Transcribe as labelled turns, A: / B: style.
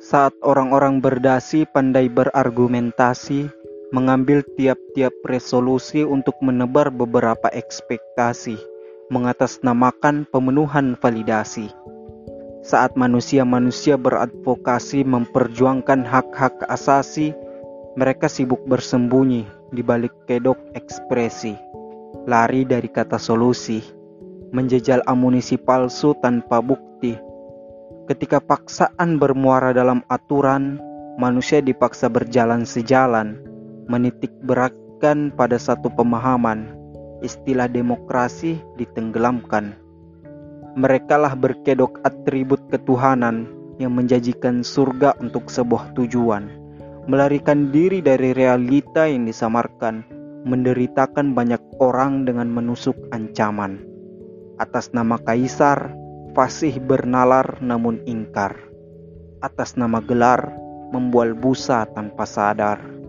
A: Saat orang-orang berdasi pandai berargumentasi, mengambil tiap-tiap resolusi untuk menebar beberapa ekspektasi, mengatasnamakan pemenuhan validasi. Saat manusia-manusia beradvokasi memperjuangkan hak-hak asasi, mereka sibuk bersembunyi di balik kedok ekspresi, lari dari kata solusi, menjejal amunisi palsu tanpa bukti Ketika paksaan bermuara dalam aturan, manusia dipaksa berjalan sejalan, menitik beratkan pada satu pemahaman. Istilah demokrasi ditenggelamkan. Merekalah berkedok atribut ketuhanan yang menjanjikan surga untuk sebuah tujuan, melarikan diri dari realita yang disamarkan, menderitakan banyak orang dengan menusuk ancaman. Atas nama kaisar, fasih bernalar namun ingkar. Atas nama gelar, membual busa tanpa sadar.